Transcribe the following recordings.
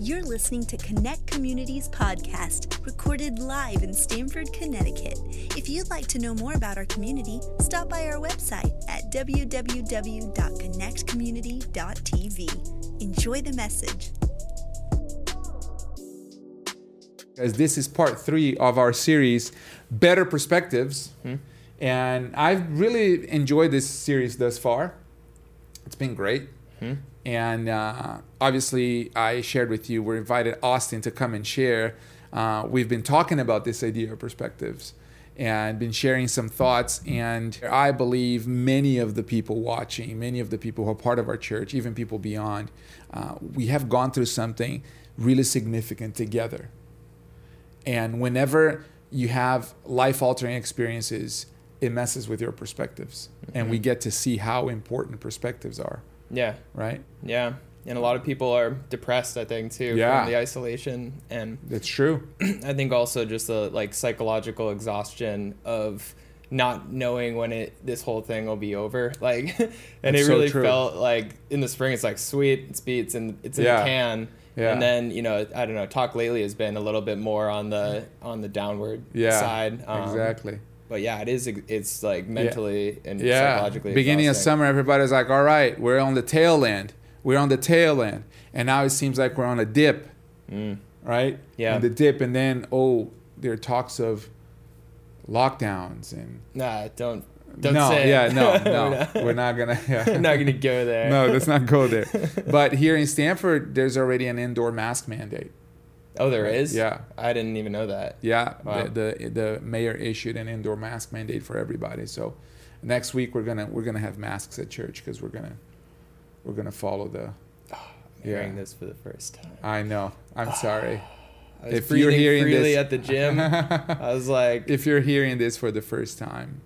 You're listening to Connect Communities podcast, recorded live in Stamford, Connecticut. If you'd like to know more about our community, stop by our website at www.connectcommunity.tv. Enjoy the message. Guys, this is part three of our series, Better Perspectives. Hmm? And I've really enjoyed this series thus far. It's been great. Hmm? And uh, obviously, I shared with you, We're invited Austin to come and share. Uh, we've been talking about this idea of perspectives and been sharing some thoughts. And I believe many of the people watching, many of the people who are part of our church, even people beyond, uh, we have gone through something really significant together. And whenever you have life altering experiences, it messes with your perspectives. And we get to see how important perspectives are, Yeah, right? yeah. And a lot of people are depressed, I think, too, Yeah. from the isolation. And it's true. I think also just the like psychological exhaustion of not knowing when it this whole thing will be over. Like and That's it really true. felt like in the spring it's like sweet, it's beat, it's in it's in Yeah. the can. Yeah. And then, you know, I don't know, talk lately has been a little bit more on the on the downward Yeah. side. Um, exactly. But yeah, it is it's like mentally and Yeah. psychologically Beginning of summer, everybody's like, all right, we're on the tail end. We're on the tail end. And now it seems like we're on a dip, Mm. right? Yeah. And the dip. And then, oh, there are talks of lockdowns and. Nah, don't don't no, say yeah, no, no. we're not going to. Yeah. I'm not gonna go there. no, let's not go there. But here in Stamford, there's already an indoor mask mandate. Oh, there is. Yeah. I didn't even know that. Yeah, Wow. the, the the mayor issued an indoor mask mandate for everybody. So next week we're gonna we're gonna have masks at church because we're gonna we're gonna follow the. Ah, I'm Yeah. hearing this for the first time. I know. I'm ah, sorry. I was If you're hearing freely this- at the gym. I was like, if you're hearing this for the first time,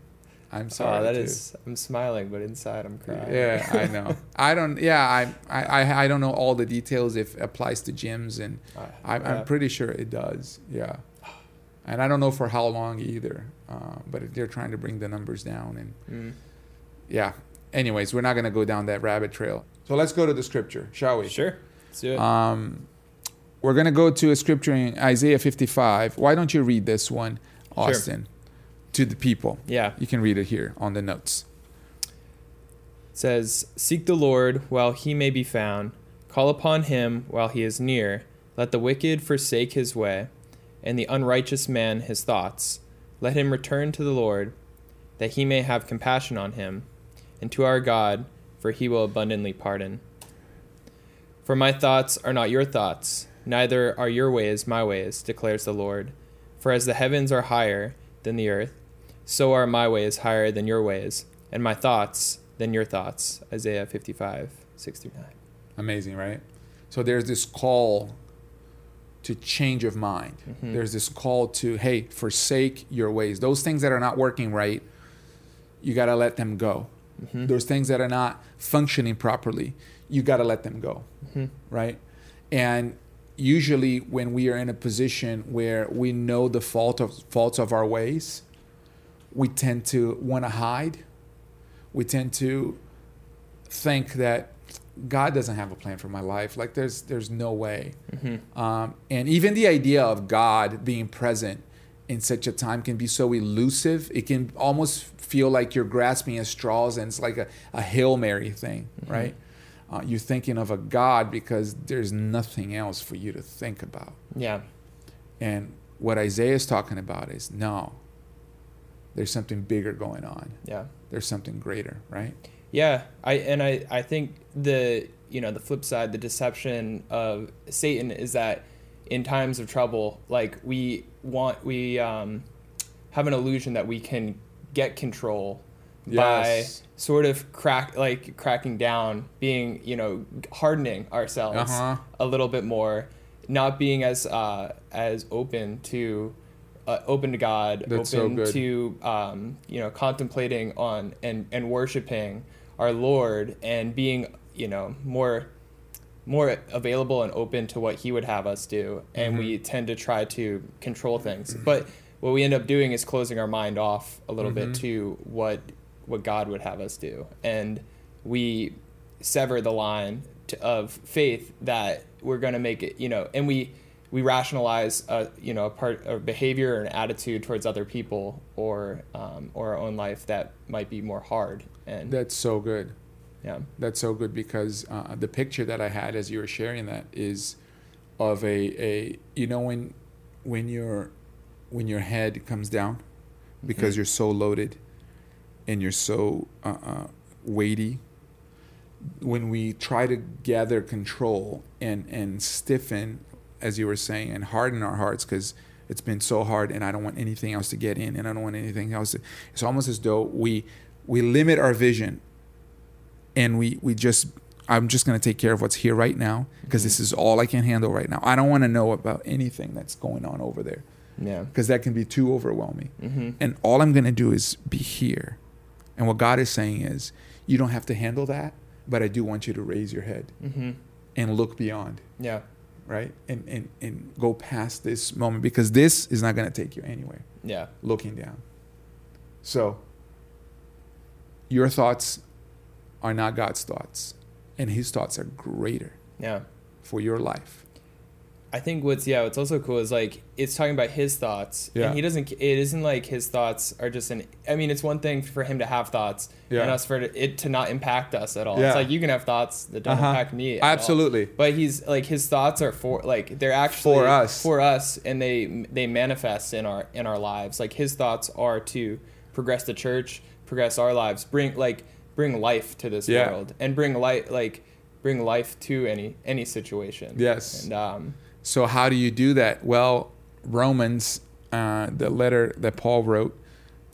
I'm sorry. oh, that is. I'm smiling, but inside I'm crying. Yeah, I know. I don't. Yeah, I, I I I don't know all the details if it applies to gyms, and I, I'm, yeah. I'm pretty sure it does. Yeah, and I don't know for how long either. Uh, but they're trying to bring the numbers down, and Mm. yeah. Anyways, we're not gonna go down that rabbit trail. So let's go to the scripture, shall we? Sure. Let's do it. Um, we're gonna go to a scripture in Isaiah 55. Why don't you read this one, Austin? Sure. To the people? yeah. You can read it here on the notes. It says, Seek the Lord while he may be found, call upon him while he is near. Let the wicked forsake his way, and the unrighteous man his thoughts. Let him return to the Lord, that he may have compassion on him, and to our God, for he will abundantly pardon. For my thoughts are not your thoughts, neither are your ways my ways, declares the Lord. For as the heavens are higher than the earth, so are my ways higher than your ways, and my thoughts than your thoughts. Isaiah 55, 6 through 9. Amazing, right? So there's this call to change of mind. Mhm. There's this call to, hey, forsake your ways. Those things that are not working right, you got to let them go. Mhm. Those things that are not functioning properly, you got to let them go, Mhm. right? And usually when we are in a position where we know the fault of faults of our ways, we tend to want to hide. We tend to think that God doesn't have a plan for my life. Like there's there's no way. Mhm. Um, and even the idea of God being present in such a time can be so elusive. It can almost feel like you're grasping at straws and it's like a, a Hail Mary thing, right? Uh, you're thinking of a God because there's nothing else for you to think about. Yeah. And what Isaiah is talking about is no, there's something bigger going on. Yeah. There's something greater, right? Yeah, I and I I think the you know the flip side, the deception of Satan is that in times of trouble, like we want we um, have an illusion that we can get control Yes. by sort of crack like cracking down, being you know hardening ourselves Uh-huh. a little bit more, not being as uh, as open to. Uh, open to God, That's open good. to um, you know contemplating on and and worshiping our Lord and being you know more more available and open to what He would have us do, and we tend to try to control things. But what we end up doing is closing our mind off a little bit Mhm. to what what God would have us do, and we sever the line t- of faith that we're going to make it, you know, and we we rationalize, uh, you know, a part of behavior or an attitude towards other people or um, or our own life that might be more hard. And That's so good. yeah, That's so good because uh, the picture that I had as you were sharing that is of a, a you know when when your when your head comes down because Mhm. you're so loaded and you're so uh, uh, weighty when we try to gather control and and stiffen as you were saying and harden our hearts because it's been so hard and I don't want anything else to get in and I don't want anything else to, it's almost as though we we limit our vision. And we we just I'm just going to take care of what's here right now because this is all I can handle right now. I don't want to know about anything that's going on over there. Yeah, because that can be too overwhelming. hmm And all I'm going to do is be here. And what God is saying is, you don't have to handle that, but I do want you to raise your head hmm and look beyond, yeah, right? And and and go past this moment because this is not going to take you anywhere. yeah, Looking down. So your thoughts are not God's thoughts, and his thoughts are greater yeah. for your life. I think what's yeah, what's also cool is like it's talking about his thoughts, Yeah. and he doesn't. It isn't like his thoughts are just an. I mean, it's one thing for him to have thoughts, Yeah. and us for it to not impact us at all. Yeah. It's like you can have thoughts that don't Uh-huh. impact me. At all. Absolutely. But he's like his thoughts are for like they're actually For us. for us, and they they manifest in our in our lives. Like his thoughts are to progress the church, progress our lives, bring like bring life to this Yeah. world, and bring light like bring life to any any situation. Yes. and um, So how do you do that? Well, Romans, uh, the letter that Paul wrote,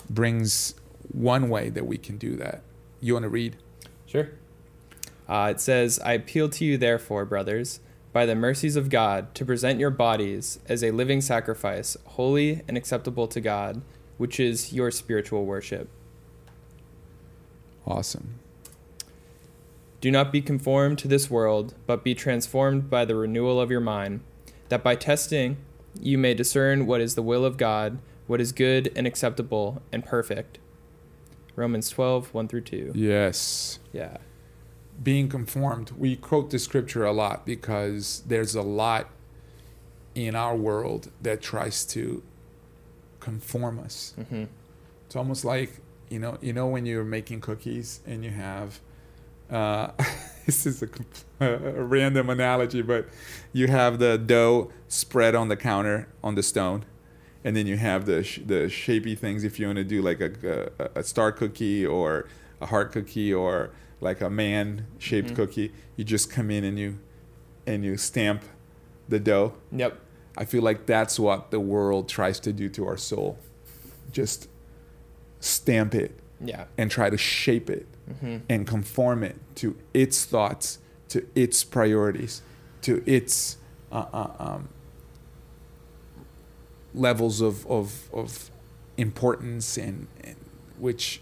brings one way that we can do that. You want to read? Sure. Uh, it says, I appeal to you, therefore, brothers, by the mercies of God, to present your bodies as a living sacrifice, holy and acceptable to God, which is your spiritual worship. Awesome. Do not be conformed to this world, but be transformed by the renewal of your mind, that by testing you may discern what is the will of God, what is good and acceptable and perfect. Romans 12, 1 through 2. Yes. Yeah. Being conformed. We quote the scripture a lot because there's a lot in our world that tries to conform us. hmm It's almost like you know, you know when you're making cookies and you have. Uh, this is a, a random analogy, but you have the dough spread on the counter on the stone, and then you have the sh- the shapy things. If you want to do like a, a a star cookie or a heart cookie or like a man shaped Mhm. cookie, you just come in and you and you stamp the dough. Yep. I feel like that's what the world tries to do to our soul. Just stamp it Yeah. and try to shape it hmm and conform it to its thoughts, to its priorities, to its uh, uh, um, levels of, of, of importance and, and which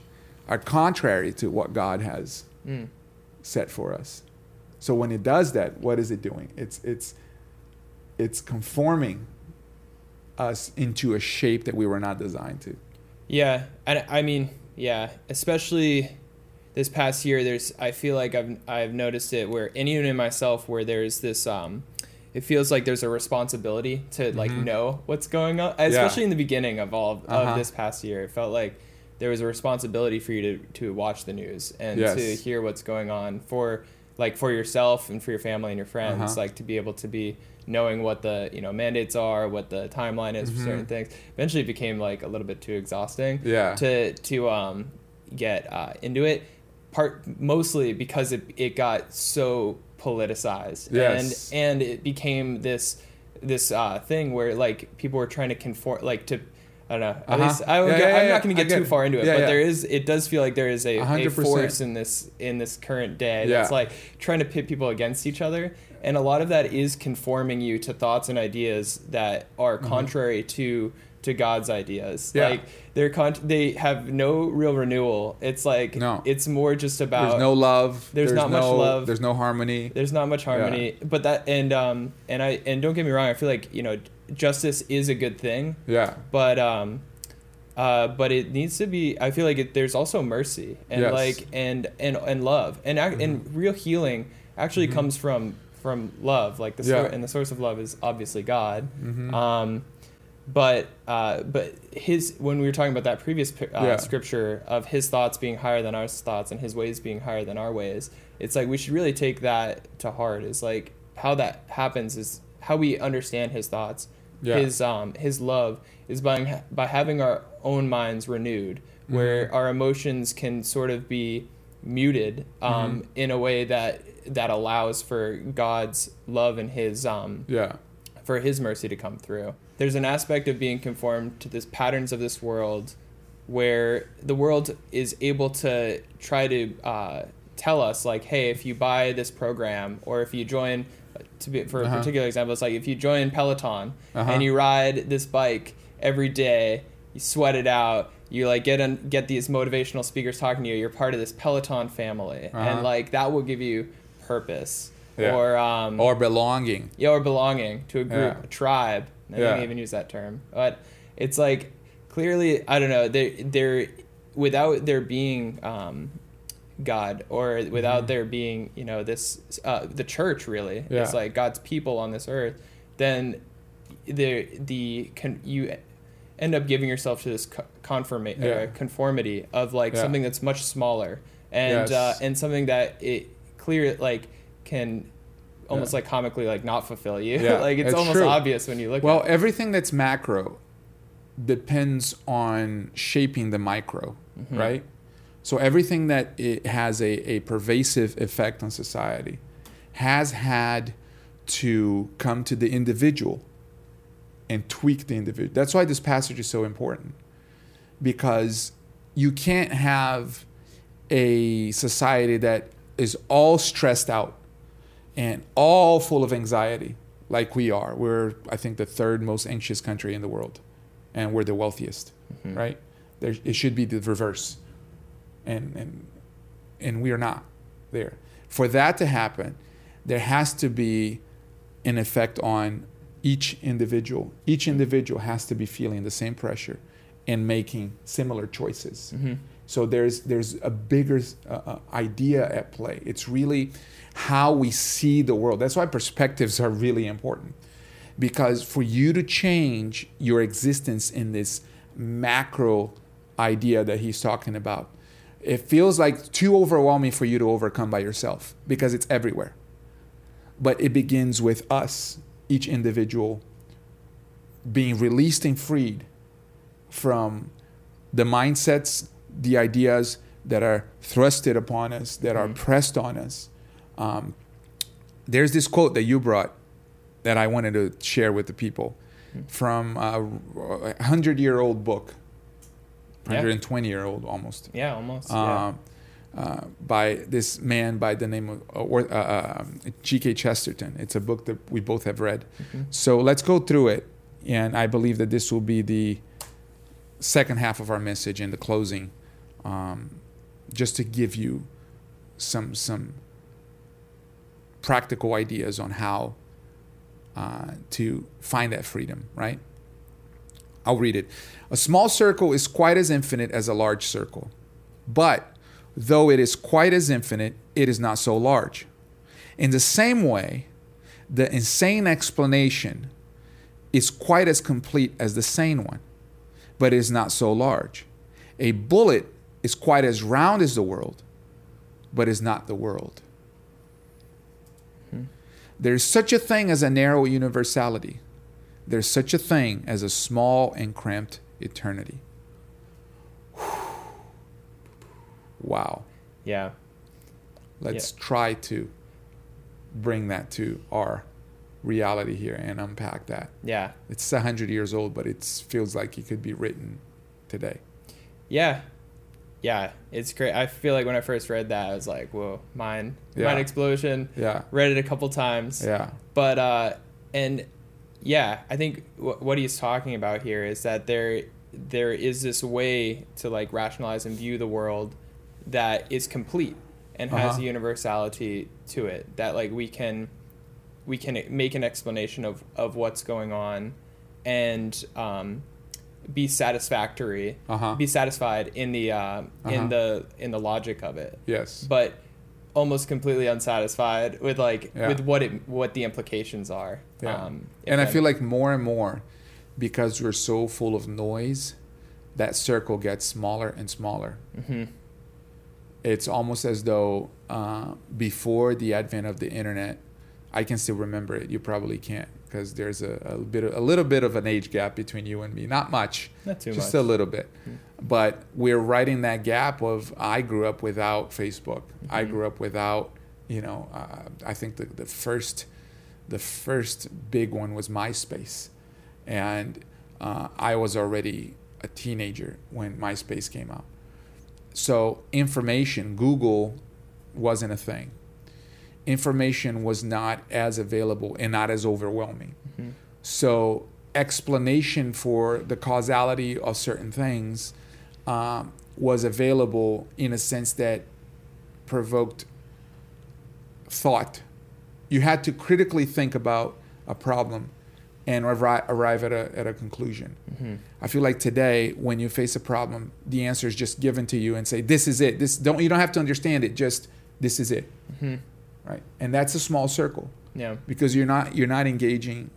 are contrary to what God has Mm. set for us. So when it does that, what is it doing? It's it's it's conforming us into a shape that we were not designed to. Yeah, and I mean, yeah, especially this past year. There's, I feel like I've I've noticed it where, and even in myself, where there's this, um, it feels like there's a responsibility to like Mhm. know what's going on, especially in the beginning of all of, Uh-huh. this past year. It felt like there was a responsibility for you to to watch the news and Yes. to hear what's going on for like for yourself and for your family and your friends, Uh-huh. like to be able to be knowing what the you know mandates are, what the timeline is Mhm. for certain things. Eventually, it became like a little bit too exhausting Yeah. to to um get uh, into it. Part mostly because it it got so politicized Yes. and and it became this this uh, thing where like people were trying to conform like to. I don't know. At Uh-huh. least I would Yeah, yeah, not going to get too far into it, but there is. It does feel like there is a, A a hundred percent. force in this in this current day that's like trying to pit people against each other, and a lot of that is conforming you to thoughts and ideas that are contrary to to God's ideas. Mm-hmm. Yeah. Like they're con- they have no real renewal. It's like No. it's more just about There's no love. There's not much love. There's no harmony. there's not much harmony. But that and um and I and don't get me wrong, I feel like, you know, justice is a good thing, Yeah. but um uh, but it needs to be. I feel like it, there's also mercy and Yes. like and and and love and ac- and real healing. actually Mhm. comes from from love. Like the Yeah. sor- and the source of love is obviously God. Mhm. Um, but uh, but his when we were talking about that previous uh, Yeah. scripture of his thoughts being higher than our thoughts and his ways being higher than our ways, it's like we should really take that to heart. Is like how that happens is how we understand his thoughts. Yeah. His um his love is by by having our own minds renewed, where Mhm. our emotions can sort of be muted um, Mhm. in a way that that allows for God's love and his um yeah. for his mercy to come through. There's an aspect of being conformed to this patterns of this world where the world is able to try to uh, tell us like, hey, if you buy this program or if you join to be for Uh-huh. a particular example, it's like if you join Peloton Uh-huh. and you ride this bike every day, you sweat it out, you like get on, get these motivational speakers talking to you, you're part of this Peloton family. Uh-huh. And like that will give you purpose. Yeah. Or um Or belonging. yeah, or belonging to a group, Yeah. a tribe. I Yeah. don't even use that term, but it's like clearly I don't know. they they're without there being um, God, or without Mhm. there being you know this uh, the church really, Yeah. it's like God's people on this earth. Then the the can you end up giving yourself to this Yeah. uh, conformity of like Yeah. something that's much smaller and uh, and something that it clear like can almost Yeah. like comically like not fulfill you. Yeah, like it's it's almost true. obvious when you look Well, at it. everything that's macro depends on shaping the micro, Mhm. right? So everything that it has a, a pervasive effect on society has had to come to the individual and tweak the individual. That's why this passage is so important. Because you can't have a society that is all stressed out and all full of anxiety like we are. We're, I think, the third most anxious country in the world, and we're the wealthiest, Mhm. right? There, it should be the reverse, and and and we are not there. For that to happen, there has to be an effect on each individual. Each individual has to be feeling the same pressure and making similar choices. Mhm. So there's there's a bigger uh, uh, idea at play. It's really how we see the world. That's why perspectives are really important. Because for you to change your existence in this macro idea that he's talking about, it feels like too overwhelming for you to overcome by yourself because it's everywhere. But it begins with us, each individual, being released and freed from the mindsets, the ideas that are thrusted upon us, that are Mhm. pressed on us. Um, there's this quote that you brought that I wanted to share with the people Mhm. from a hundred year old book, Yeah. 120 year old almost, Yeah, almost. yeah. um, uh, by this man by the name of uh, uh, um, G.K. Chesterton. It's a book that we both have read. Mhm. So let's go through it, and I believe that this will be the second half of our message in the closing, um, just to give you some some practical ideas on how uh, to find that freedom. Right? I'll read it. A small circle is quite as infinite as a large circle, but though it is quite as infinite, it is not so large. In the same way, the insane explanation is quite as complete as the sane one, but is not so large. A bullet is quite as round as the world, but is not the world. Hmm. There's such a thing as a narrow universality. There's such a thing as a small and cramped eternity. Wow. Yeah. Let's try to bring that to our reality here and unpack that. Yeah. It's a hundred years old, but it feels like it could be written today. Yeah. Yeah. It's great. I feel like when I first read that, I was like, whoa, mine, Yeah. mind explosion. Yeah, Read it a couple times. yeah, but uh and yeah i think w- what he's talking about here is that there there is this way to like rationalize and view the world that is complete and has Uh-huh. a universality to it that like we can we can make an explanation of of what's going on and um be satisfactory uh huh. be satisfied in the uh Uh-huh. in the in the logic of it Yes. but almost completely unsatisfied with like Yeah. with what it what the implications are. Yeah. Um, and I feel like more and more, because we're so full of noise, that circle gets smaller and smaller. Mhm. It's almost as though uh, before the advent of the internet, I can still remember it. You probably can't because there's a, a bit, a little bit of an age gap between you and me. Not much, not too just much. a little bit. But we're right in that gap of I grew up without Facebook. I Mhm. grew up without, you know, uh, I think the, the first, the first big one was MySpace, and uh, I was already a teenager when MySpace came out. So information, Google wasn't a thing. Information was not as available and not as overwhelming. Mhm. So explanation for the causality of certain things um, was available in a sense that provoked thought. You had to critically think about a problem and arri- arrive at a, at a conclusion. Mhm. I feel like today, when you face a problem, the answer is just given to you and say, "This is it." This don't you don't have to understand it. Just this is it, Mhm. Right? And that's a small circle Yeah. because you're not you're not engaging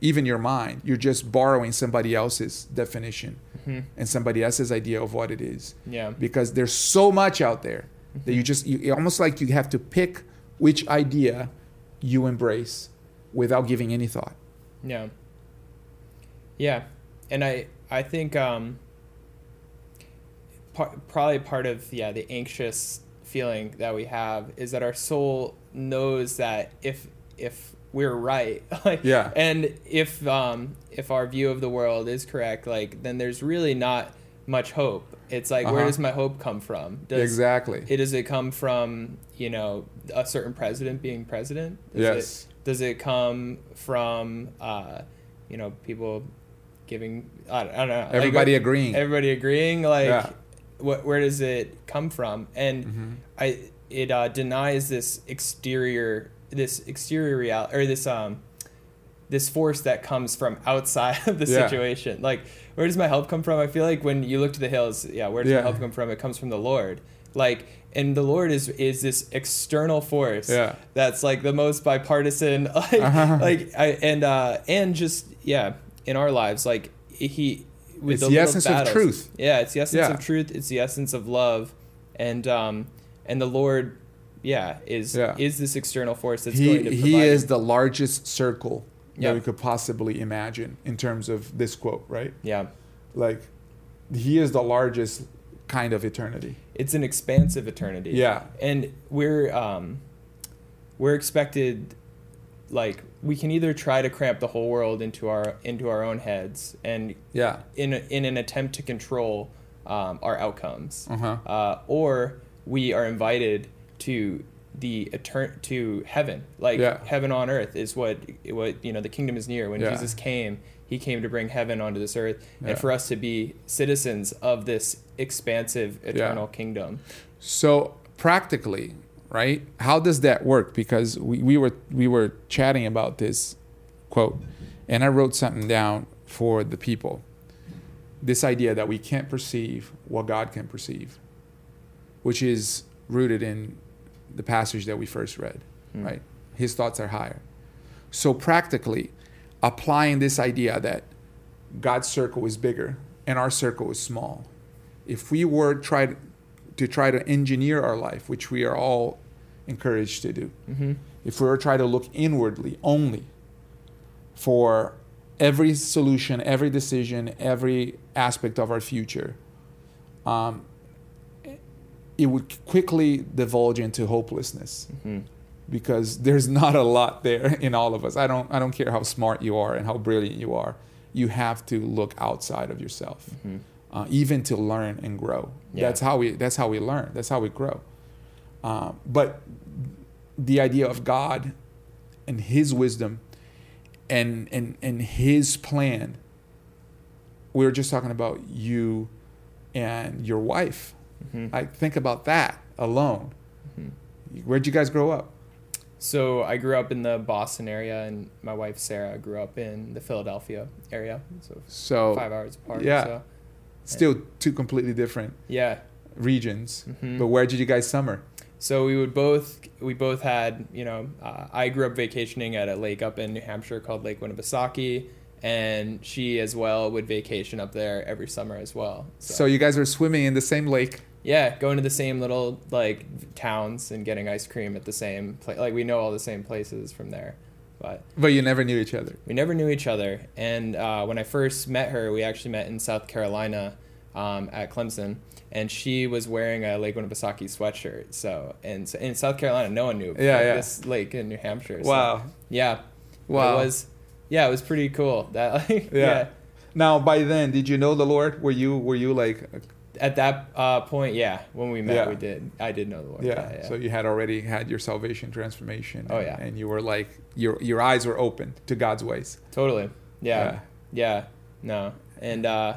even your mind. You're just borrowing somebody else's definition Mhm. and somebody else's idea of what it is. Yeah. Because there's so much out there that you just you almost like you have to pick which idea you embrace without giving any thought. Yeah. Yeah, and I I think um. Par- probably part of yeah the anxious feeling that we have is that our soul knows that if if we're right like Yeah. and if um if our view of the world is correct like then there's really not much hope it's like where Uh-huh. does my hope come from does exactly. it does it come from you know a certain president being president does yes. it, does it come from uh you know people giving i don't, I don't know like, Everybody agreeing. everybody agreeing like Yeah. What where does it come from and Mhm. i it uh, denies this exterior this exterior reality or this um this force that comes from outside of the Yeah. situation like where does my help come from i feel like when you look to the hills yeah where does Yeah. my help come from it comes from the lord like and the lord is is this external force Yeah. that's like the most bipartisan like Uh-huh. like I, and uh and just yeah in our lives like he with It's the, essence of truth. yeah it's the essence Yeah. of truth it's the essence of love and um and the lord yeah is Yeah. is this external force that's going to He, provide he is the largest circle Yeah. that we could possibly imagine in terms of this quote, right? yeah Like, he is the largest kind of eternity. it's an expansive eternity Yeah. and we're um we're expected like we can either try to cramp the whole world into our into our own heads and Yeah. in a, in an attempt to control um, our outcomes Uh-huh. uh, or we are invited to the etern- to heaven like Yeah. heaven on earth is what what you know the kingdom is near when Yeah. jesus came he came to bring heaven onto this earth Yeah. and for us to be citizens of this expansive eternal kingdom So practically, right? How does that work? Because we, we were we were chatting about this quote, and I wrote something down for the people. This idea that we can't perceive what God can perceive, which is rooted in the passage that we first read, Hmm. right? His thoughts are higher. So practically, applying this idea that God's circle is bigger and our circle is small. If we were try to, to try to engineer our life, which we are all encouraged to do, mm-hmm. if we were try to look inwardly only for every solution, every decision, every aspect of our future, um, it would quickly divulge into hopelessness Mm-hmm. because there's not a lot there in all of us. I don't I don't care how smart you are and how brilliant you are. You have to look outside of yourself, Mm-hmm. uh, even to learn and grow. Yeah. That's how we that's how we learn. That's how we grow. Uh, but the idea of God and His wisdom and and and His plan. We were just talking about you and your wife. Mm-hmm. Like think about that alone. Mhm. Where'd you guys grow up? So I grew up in the Boston area, and my wife Sarah grew up in the Philadelphia area, so So five hours apart. yeah. So, still two completely different yeah. regions. Mhm. But where did you guys summer? So we would both we both had you know uh, I grew up vacationing at a lake up in New Hampshire called Lake Winnipesaukee, and she as well would vacation up there every summer as well. So you guys are swimming in the same lake. yeah, going to the same little like towns and getting ice cream at the same place. Like we know all the same places from there, but But you never knew each other. we never knew each other. And uh, when I first met her, we actually met in South Carolina um, at Clemson, and she was wearing a Lake Winnipesaukee sweatshirt. So, and so in South Carolina, no one knew Yeah, yeah. this lake in New Hampshire. So, Wow. yeah. Wow. It was, yeah, it was pretty cool. That like, Yeah. yeah. Now, by then, did you know the Lord? Were you were you like, At that uh, point, yeah, when we met, Yeah. we did. I did know the Lord. yeah, yeah. So you had already had your salvation transformation. Oh, and- yeah. And you were like, your your eyes were open to God's ways. Totally. Yeah. Yeah. No. And uh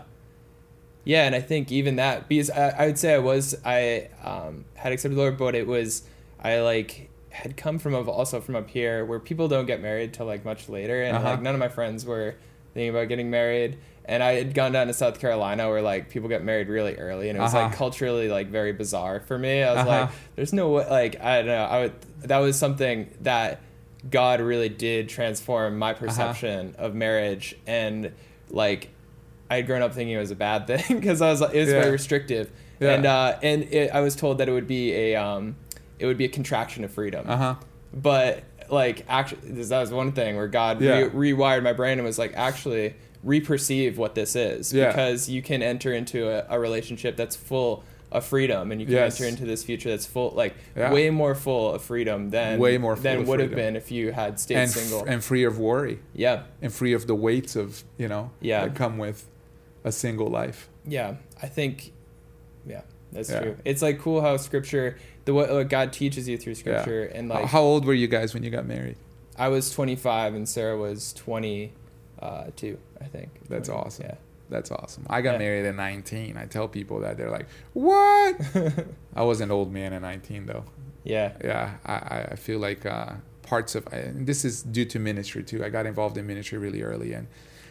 yeah, and I think even that because I, I would say I was I um had accepted the Lord, but it was I like had come from of also from up here where people don't get married till like much later and Uh-huh. like none of my friends were thinking about getting married. And I had gone down to South Carolina where like people get married really early and it was Uh-huh. like culturally like very bizarre for me. I was Uh-huh. like, there's no way like I don't know, I would that was something that God really did transform my perception of marriage and like I had grown up thinking it was a bad thing because I was like it was Yeah. very restrictive Yeah. and uh, and it, I was told that it would be a um, it would be a contraction of freedom Uh huh. but like actually this, that was one thing where God Yeah. re- rewired my brain and was like actually reperceive what this is because you can enter into a, a relationship that's full of freedom and you can Yes. enter into this future that's full like way more full of freedom than Way more than would have been if you had stayed And f- single and free of worry yeah and free of the weights of you know Yeah. that come with a single life. Yeah, I think, yeah, that's Yeah. true. It's like cool how scripture, the what, God teaches you through Yeah. scripture, and like How old were you guys when you got married? I was 25 and Sarah was 22, I think. That's 20, awesome. Yeah. That's awesome. I got Yeah. married at 19. I tell people that they're like, "What?" I was an old man at 19 though. Yeah. Yeah, I, I- I feel like uh, parts of and this is due to ministry too. I got involved in ministry really early, and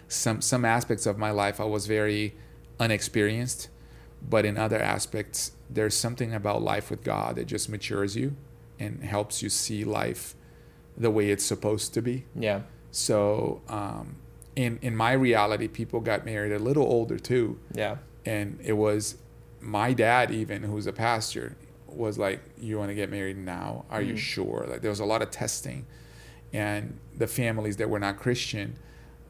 some some aspects of my life I was very unexperienced, but in other aspects, there's something about life with God that just matures you and helps you see life the way it's supposed to be. Yeah. So, um, in in my reality, people got married a little older too, Yeah. and it was my dad even who's a pastor was like you want to get married now are you Mhm. sure like there was a lot of testing and the families that were not christian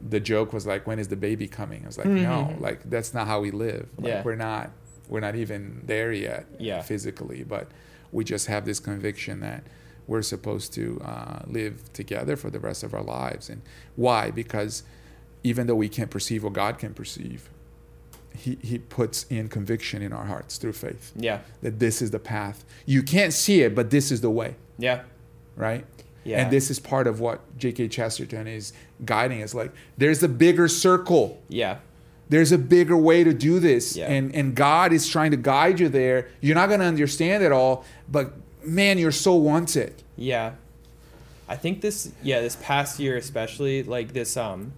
the joke was like when is the baby coming i was like no Mhm. like that's not how we live like Yeah. we're not we're not even there yet Yeah. physically but we just have this conviction that we're supposed to uh, live together for the rest of our lives and why because even though we can't perceive what god can perceive he, he puts in conviction in our hearts through faith Yeah. that this is the path. You can't see it, but this is the way, Yeah. right? Yeah. And this is part of what G.K. Chesterton is guiding us. Like, there's a bigger circle. Yeah. There's a bigger way to do this. Yeah. And, and God is trying to guide you there. You're not going to understand it all, but man, your soul wants it. Yeah. I think this yeah, this past year especially, like this um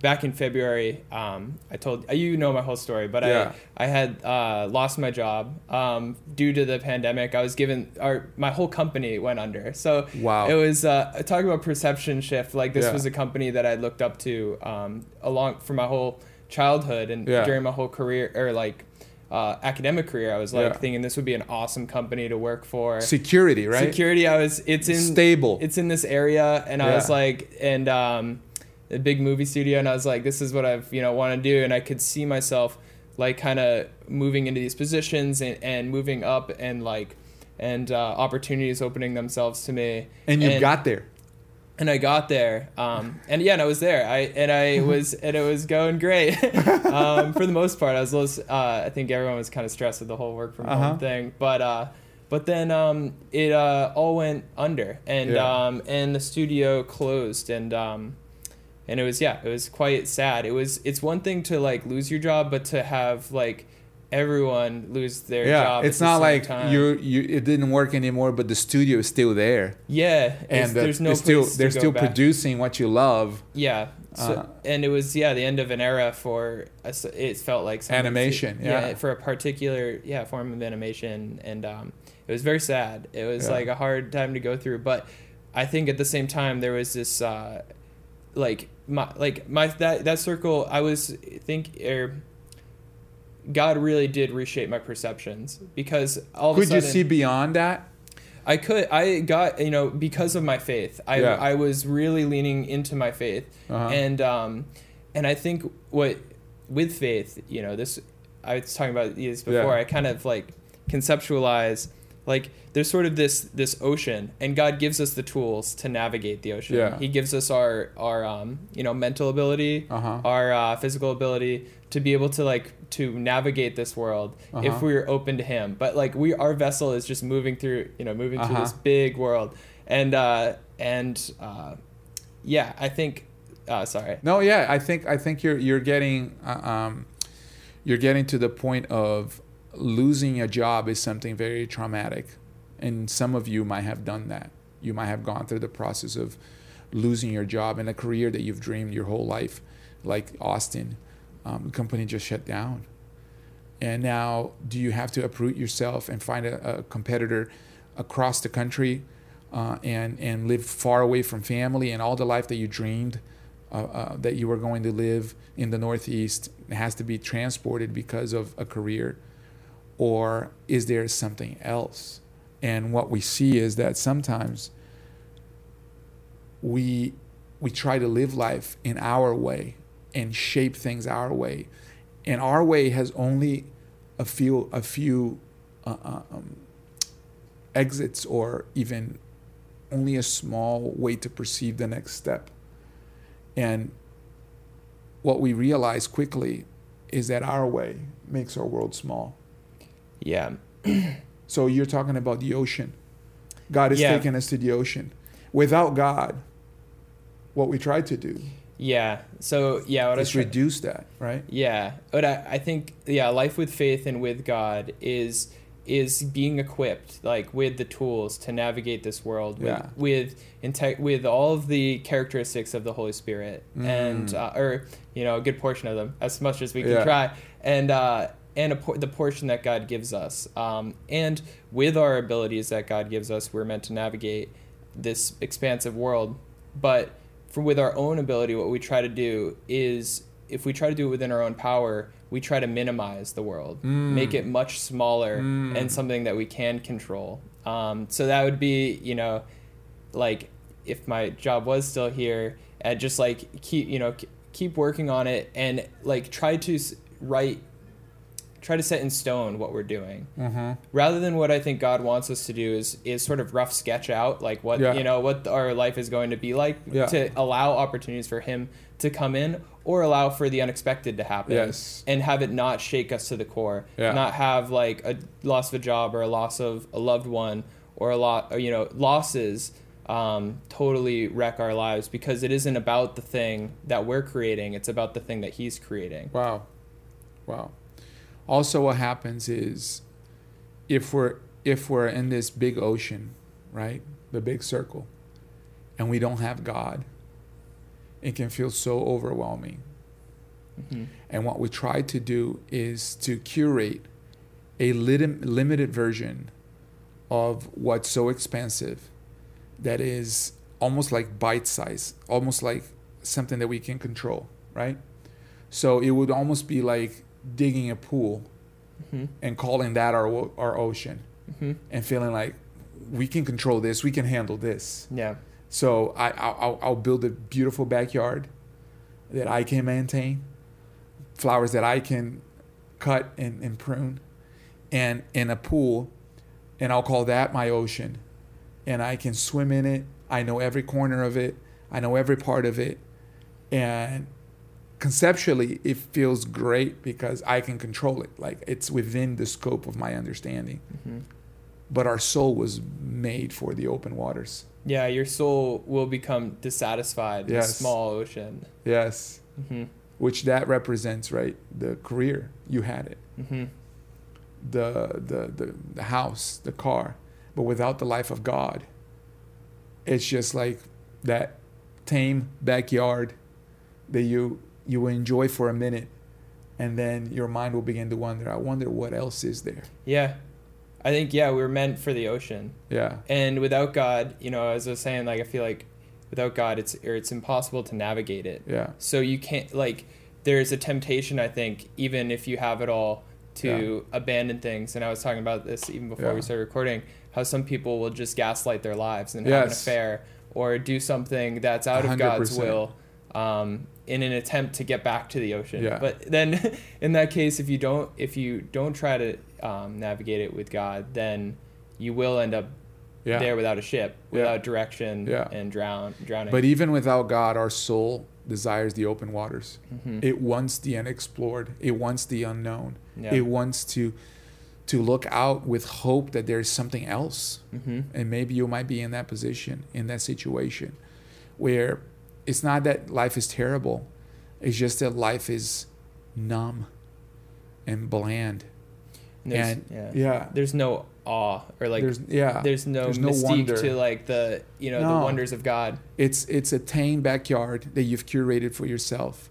back in February, um I told you know my whole story, but Yeah. I I had uh lost my job um due to the pandemic. I was given our my whole company went under. So Wow. it was uh talking about perception shift. Like this Yeah. was a company that I looked up to um along for my whole childhood and Yeah. during my whole career or like uh, academic career, I was like Yeah. thinking this would be an awesome company to work for Security, right? security i was it's in Stable. it's in this area and i was like and um a big movie studio and i was like this is what i've you know want to do and i could see myself like kind of moving into these positions and, and moving up and like and uh, opportunities opening themselves to me and you got there. and I got there, um, and yeah, and I was there. I and I was and it was going great um, for the most part. I was, little, uh, I think everyone was kind of stressed with the whole work from Uh-huh. home thing, but uh, but then um, it uh, all went under, and Yeah. um, and the studio closed, and um, and it was yeah, it was quite sad. It was it's one thing to like lose your job, but to have like everyone lose their yeah, job. it's not like time. you you it didn't work anymore, but the studio is still there, Yeah, and the, there's no it's still to they're still back. producing what you love. Yeah. So, Uh, and it was yeah the end of an era for us. It felt like Animation, yeah. for a particular yeah form of animation, and um, it was very sad. It was Yeah. like a hard time to go through, but I think at the same time there was this uh, like my like my that that circle. I was think er, God really did reshape my perceptions because all of a Could you see beyond that? I could. I got you know because of my faith. I Yeah. I was really leaning into my faith, Uh-huh. and um, and I think what with faith, you know, this I was talking about this before. Yeah. I kind of like conceptualize like there's sort of this this ocean, and God gives us the tools to navigate the ocean. Yeah. He gives us our our um you know mental ability, Uh-huh. our uh, physical ability to be able to like to navigate this world Uh-huh. if we're open to him but like we our vessel is just moving through you know moving through Uh-huh. this big world and uh and uh yeah i think uh sorry No, yeah, I think I think you're you're getting uh, um, you're getting to the point of losing a job is something very traumatic, and some of you might have done that. You might have gone through the process of losing your job and a career that you've dreamed your whole life, like Austin. Um, the company just shut down, and now do you have to uproot yourself and find a, a competitor across the country? Uh, and and live far away from family and all the life that you dreamed uh, uh, that you were going to live in the Northeast has to be transported because of a career, or is there something else? And what we see is that sometimes we we try to live life in our way and shape things our way, and our way has only a few a few uh, uh, um, exits or even only a small way to perceive the next step. And what we realize quickly is that our way makes our world small. Yeah So you're talking about the ocean. God is Yeah. taking us to the ocean. Without God, what we try to do yeah so yeah what I was is try- reduce that, right? Yeah, but I, I think yeah, life with faith and with God is is being equipped like with the tools to navigate this world with Yeah. with inte- with all of the characteristics of the Holy Spirit and Mm. uh, or you know a good portion of them as much as we can Yeah. try and uh, and a por- the portion that God gives us. Um, and with our abilities that God gives us we're meant to navigate this expansive world. But for with our own ability what we try to do is if we try to do it within our own power we try to minimize the world. Make it much smaller Mm. and something that we can control. Um, so that would be you know like if my job was still here and just like keep you know keep working on it and like try to write try to set in stone what we're doing Mm-hmm. rather than what I think God wants us to do is is sort of rough sketch out like what Yeah. you know what our life is going to be like Yeah. to allow opportunities for Him to come in or allow for the unexpected to happen Yes. and have it not shake us to the core Yeah. not have like a loss of a job or a loss of a loved one or a lot or, you know losses um, totally wreck our lives because it isn't about the thing that we're creating it's about the thing that He's creating Wow. Wow. Also what happens is if we're if we're in this big ocean, right? The big circle, and we don't have God, it can feel so overwhelming. Mhm. And what we try to do is to curate a lim- limited version of what's so expensive that is almost like bite size, almost like something that we can control, right? So it would almost be like digging a pool Mhm. and calling that our our ocean Mhm. and feeling like we can control this, we can handle this. yeah So I I'll, I'll- I'll build a beautiful backyard that I can maintain, flowers that I can cut and, and prune, and in a pool, and I'll call that my ocean, and I can swim in it. I know every corner of it. I know every part of it, and conceptually it feels great because I can control it. Like it's within the scope of my understanding. Mhm. But our soul was made for the open waters. Yeah, your soul will become dissatisfied in a small ocean. Yes. hmm which that represents right the career you had it hmm the, the the the house, the car, but without the life of God, it's just like that tame backyard that you you will enjoy for a minute, and then your mind will begin to wonder. I wonder what else is there. Yeah. I think yeah, we were meant for the ocean. Yeah. And without God, you know, as I was saying, like I feel like without God it's or it's impossible to navigate it. Yeah. So you can't like there's a temptation I think even if you have it all to abandon things and I was talking about this even before Yeah. we started recording how some people will just gaslight their lives and have an affair or do something that's out of God's 100%. will um, in an attempt to get back to the ocean. Yeah. But then in that case if you don't if you don't try to um, navigate it with God then you will end up Yeah. there without a ship, Yeah. without direction, Yeah. and drown drowning. But even without God, our soul desires the open waters. Mhm. It wants the unexplored. It wants the unknown. Yeah. It wants to to look out with hope that there's something else. hmm And maybe you might be in that position, in that situation, where it's not that life is terrible. It's just that life is numb and bland. There's, and yeah. yeah, there's no awe or like there's there's, yeah, no there's no mystique wonder. to like the you know No. the wonders of God. it's it's a tame backyard that you've curated for yourself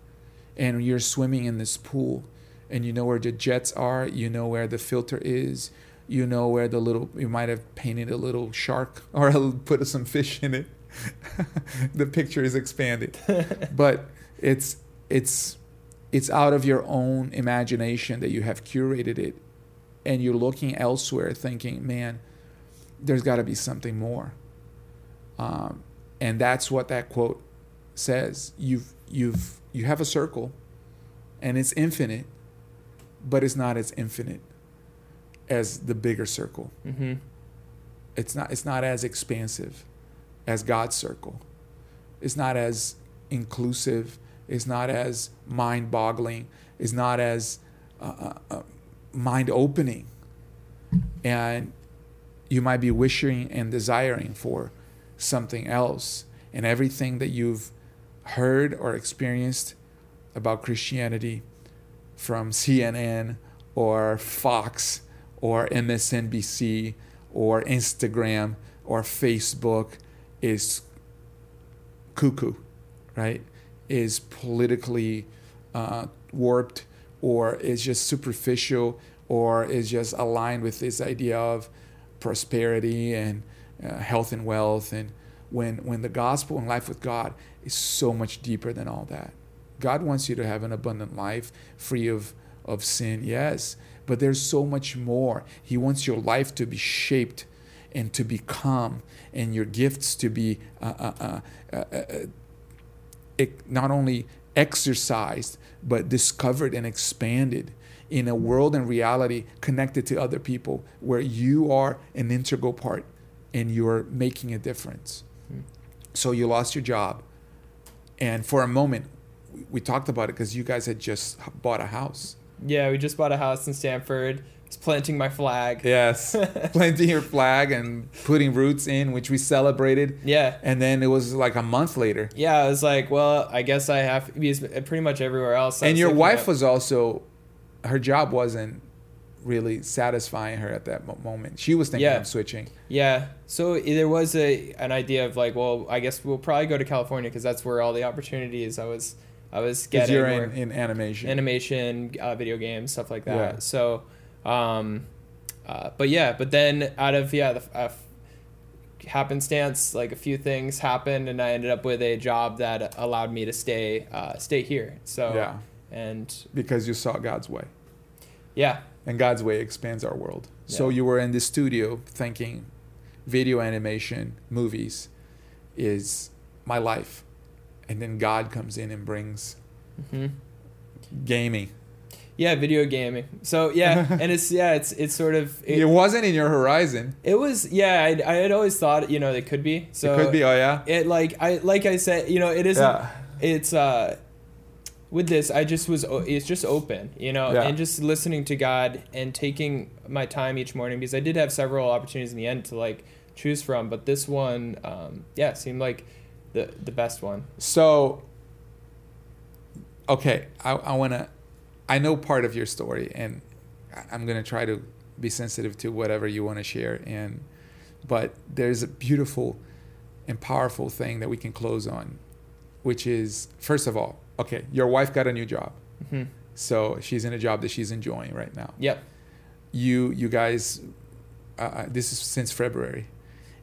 and you're swimming in this pool and you know where the jets are you know where the filter is you know where the little you might have painted a little shark or put some fish in it the picture is expanded. But it's it's it's out of your own imagination that you have curated it. And you're looking elsewhere thinking man there's got to be something more. Um, and that's what that quote says. You've you've you have a circle and it's infinite but it's not as infinite as the bigger circle. Hmm it's not it's not as expansive as God's circle. It's not as inclusive. It's not as mind-boggling. It's not as uh, uh, uh, mind-opening. And you might be wishing and desiring for something else, and everything that you've heard or experienced about Christianity from CNN or Fox or MSNBC or Instagram or Facebook is cuckoo, right? Is politically uh, warped or is just superficial or is just aligned with this idea of prosperity and uh, health and wealth and when when the gospel and life with God is so much deeper than all that. God wants you to have an abundant life free of of sin, yes, but there's so much more. He wants your life to be shaped and to become, and your gifts to be uh, uh, uh, uh, uh, not only exercised, but discovered and expanded in a world and reality connected to other people where you are an integral part and you're making a difference. Hmm. So you lost your job. And for a moment, we- we talked about it because you guys had just bought a house. Yeah, we just bought a house in Stamford. Planting my flag. Yes. Planting your flag and putting roots in, which we celebrated. Yeah. And then it was like a month later. Yeah, I was like, well, I guess I have because pretty much everywhere else. And your wife at- was also, her job wasn't really satisfying her at that moment. She was thinking Yeah. of switching. Yeah. So there was a an idea of like, well, I guess we'll probably go to California because that's where all the opportunities I was I was getting you're in, in animation. animation, uh, video games, stuff like that. Yeah. So, um, uh, but yeah, but then out of yeah, the uh, happenstance, like a few things happened, and I ended up with a job that allowed me to stay uh, stay here. So yeah. and Because you saw God's way. yeah, And God's way expands our world. So you were in the studio thinking video animation, movies is my life. And then God comes in and brings hmm gaming. Yeah, video gaming. So yeah, and it's yeah, it's it's sort of It, it, wasn't in your horizon. it was yeah. I, I had always thought you know it could be. So it could be, oh yeah? it like I like I said you know it isn't. Yeah. it's uh with this i just was it's just open you know Yeah. and just listening to god and taking my time each morning because i did have several opportunities in the end to like choose from but this one um yeah seemed like the the best one So, okay, I, I want to, I know part of your story, and I'm going to try to be sensitive to whatever you want to share. And but there's a beautiful and powerful thing that we can close on, which is first of all, okay, your wife got a new job, hmm so she's in a job that she's enjoying right now. Yep. You you guys, uh, uh, this is since February,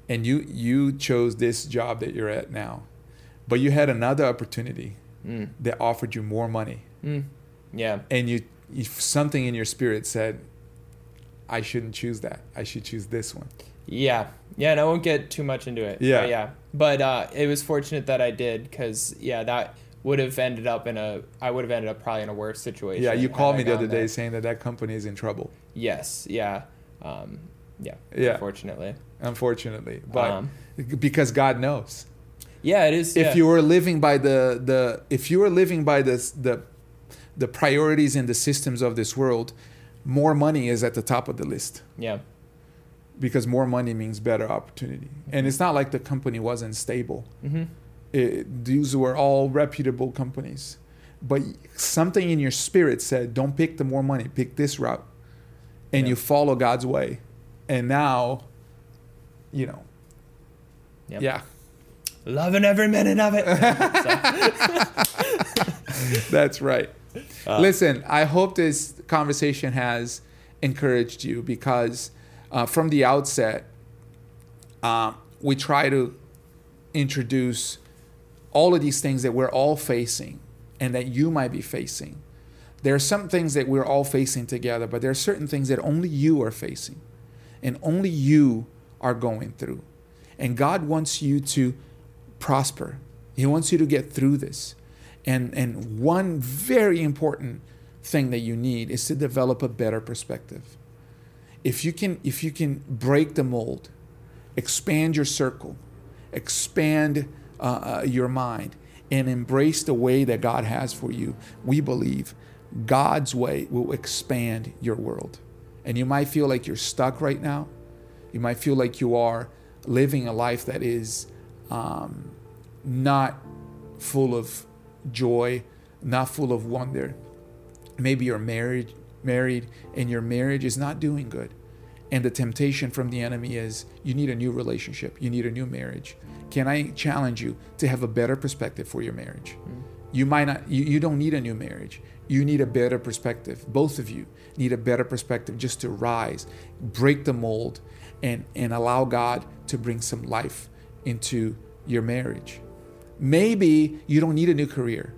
and you you chose this job that you're at now, but you had another opportunity Mm. that offered you more money Mm. Yeah. and you, you something in your spirit said i shouldn't choose that i should choose this one Yeah. Yeah, and I won't get too much into it. Yeah. But yeah. But uh, it was fortunate that I did because, yeah, that would have ended up in a, I would have ended up probably in a worse situation. yeah you called me the other day saying that that company is in trouble Yes. Yeah. Um, yeah. Yeah. Unfortunately. unfortunately but Um, because god knows yeah, it is. if yeah. you were living by the the if you were living by this, the the priorities and the systems of this world more money is at the top of the list Yeah. because more money means better opportunity and it's not like the company wasn't stable Mm-hmm. it, these were all reputable companies but something in your spirit said don't pick the more money pick this route and Yeah. you follow god's way and now you know Yep. yeah Loving every minute of it. that's right Uh, listen i hope this conversation has encouraged you because uh, from the outset uh, we try to introduce all of these things that we're all facing and that you might be facing. There are some things that we're all facing together, but there are certain things that only you are facing and only you are going through. And God wants you to prosper. He wants you to get through this. And and one very important thing that you need is to develop a better perspective. If you can if you can break the mold, expand your circle, expand uh, uh, your mind, and embrace the way that God has for you, we believe God's way will expand your world. And you might feel like you're stuck right now. You might feel like you are living a life that is um, not full of joy, not full of wonder. Maybe you're married, married, and your marriage is not doing good. And the temptation from the enemy is you need a new relationship, you need a new marriage. Can I challenge you to have a better perspective for your marriage? Mm. You might not, you, you don't need a new marriage. You need a better perspective. Both of you need a better perspective just to rise, break the mold, and, and allow God to bring some life into your marriage. Maybe you don't need a new career.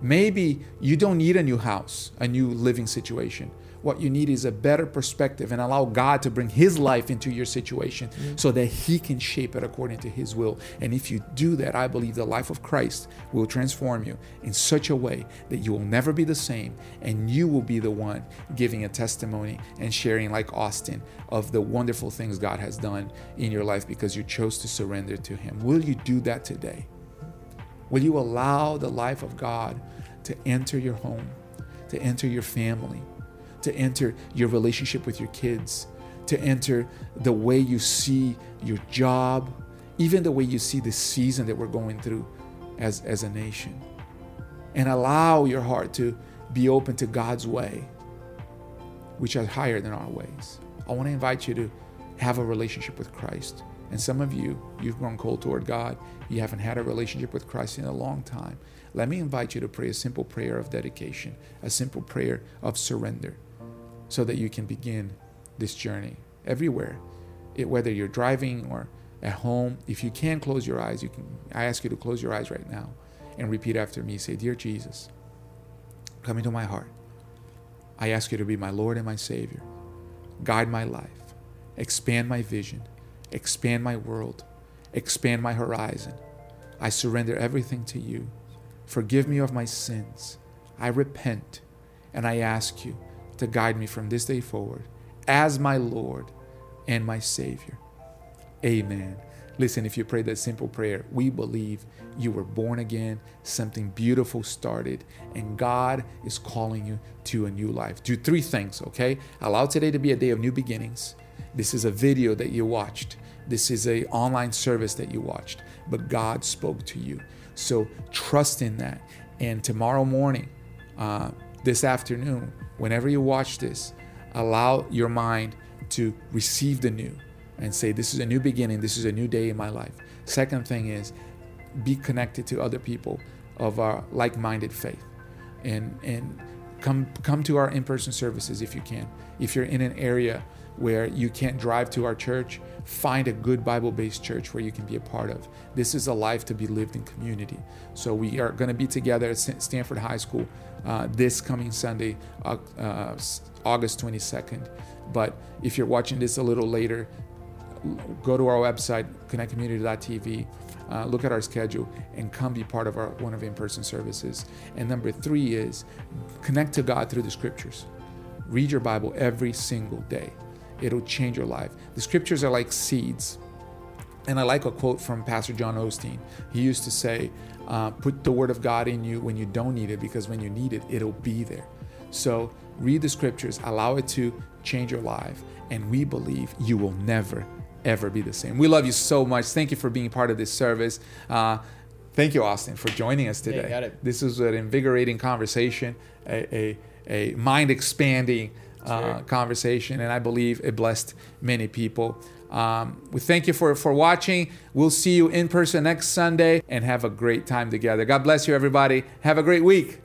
Maybe you don't need a new house, a new living situation. What you need is a better perspective and allow God to bring His life into your situation mm-hmm. so that He can shape it according to His will. And if you do that, I believe the life of Christ will transform you in such a way that you will never be the same and you will be the one giving a testimony and sharing, like Austin, of the wonderful things God has done in your life because you chose to surrender to Him. Will you do that today? Will you allow the life of God to enter your home, to enter your family, to enter your relationship with your kids, to enter the way you see your job, even the way you see the season that we're going through as, as a nation? And allow your heart to be open to God's way, which is higher than our ways. I want to invite you to have a relationship with Christ. And some of you, you've grown cold toward God. You haven't had a relationship with Christ in a long time. Let me invite you to pray a simple prayer of dedication, a simple prayer of surrender, so that you can begin this journey everywhere. It, whether you're driving or at home, if you can close your eyes, you can. I ask you to close your eyes right now and repeat after me. Say, Dear Jesus, come into my heart. I ask you to be my Lord and my Savior. Guide my life, expand my vision, expand my world, expand my horizon. I surrender everything to you. Forgive me of my sins. I repent and I ask you to guide me from this day forward as my Lord and my Savior. Amen. Listen, if you pray that simple prayer, we believe you were born again, something beautiful started, and God is calling you to a new life. Do three things, okay? Allow today to be a day of new beginnings. This is a video that you watched. This is a online service that you watched, but God spoke to you. So trust in that. And tomorrow morning, uh, this afternoon, whenever you watch this, allow your mind to receive the new and say, This is a new beginning, this is a new day in my life. Second thing is be connected to other people of our like-minded faith and and come come to our in-person services if you can if you're in an area where you can't drive to our church find a good bible-based church where you can be a part of. This is a life to be lived in community. So we are going to be together at stamford high school uh, this coming sunday uh, uh, august 22nd but if you're watching this a little later go to our website connectcommunity.tv uh, look at our schedule and come be part of our one of in-person services. And number three is connect to god through the scriptures. Read your bible every single day it'll change your life the scriptures are like seeds and i like a quote from pastor john osteen he used to say uh, put the word of god in you when you don't need it because when you need it it'll be there so read the scriptures allow it to change your life and we believe you will never ever be the same. We love you so much. Thank you for being part of this service. Uh, thank you, Austin, for joining us today. Yeah, this was an invigorating conversation, a, a, a mind expanding uh, conversation, and I believe it blessed many people. Um, we thank you for, for watching. We'll see you in person next Sunday and have a great time together. God bless you, everybody. Have a great week.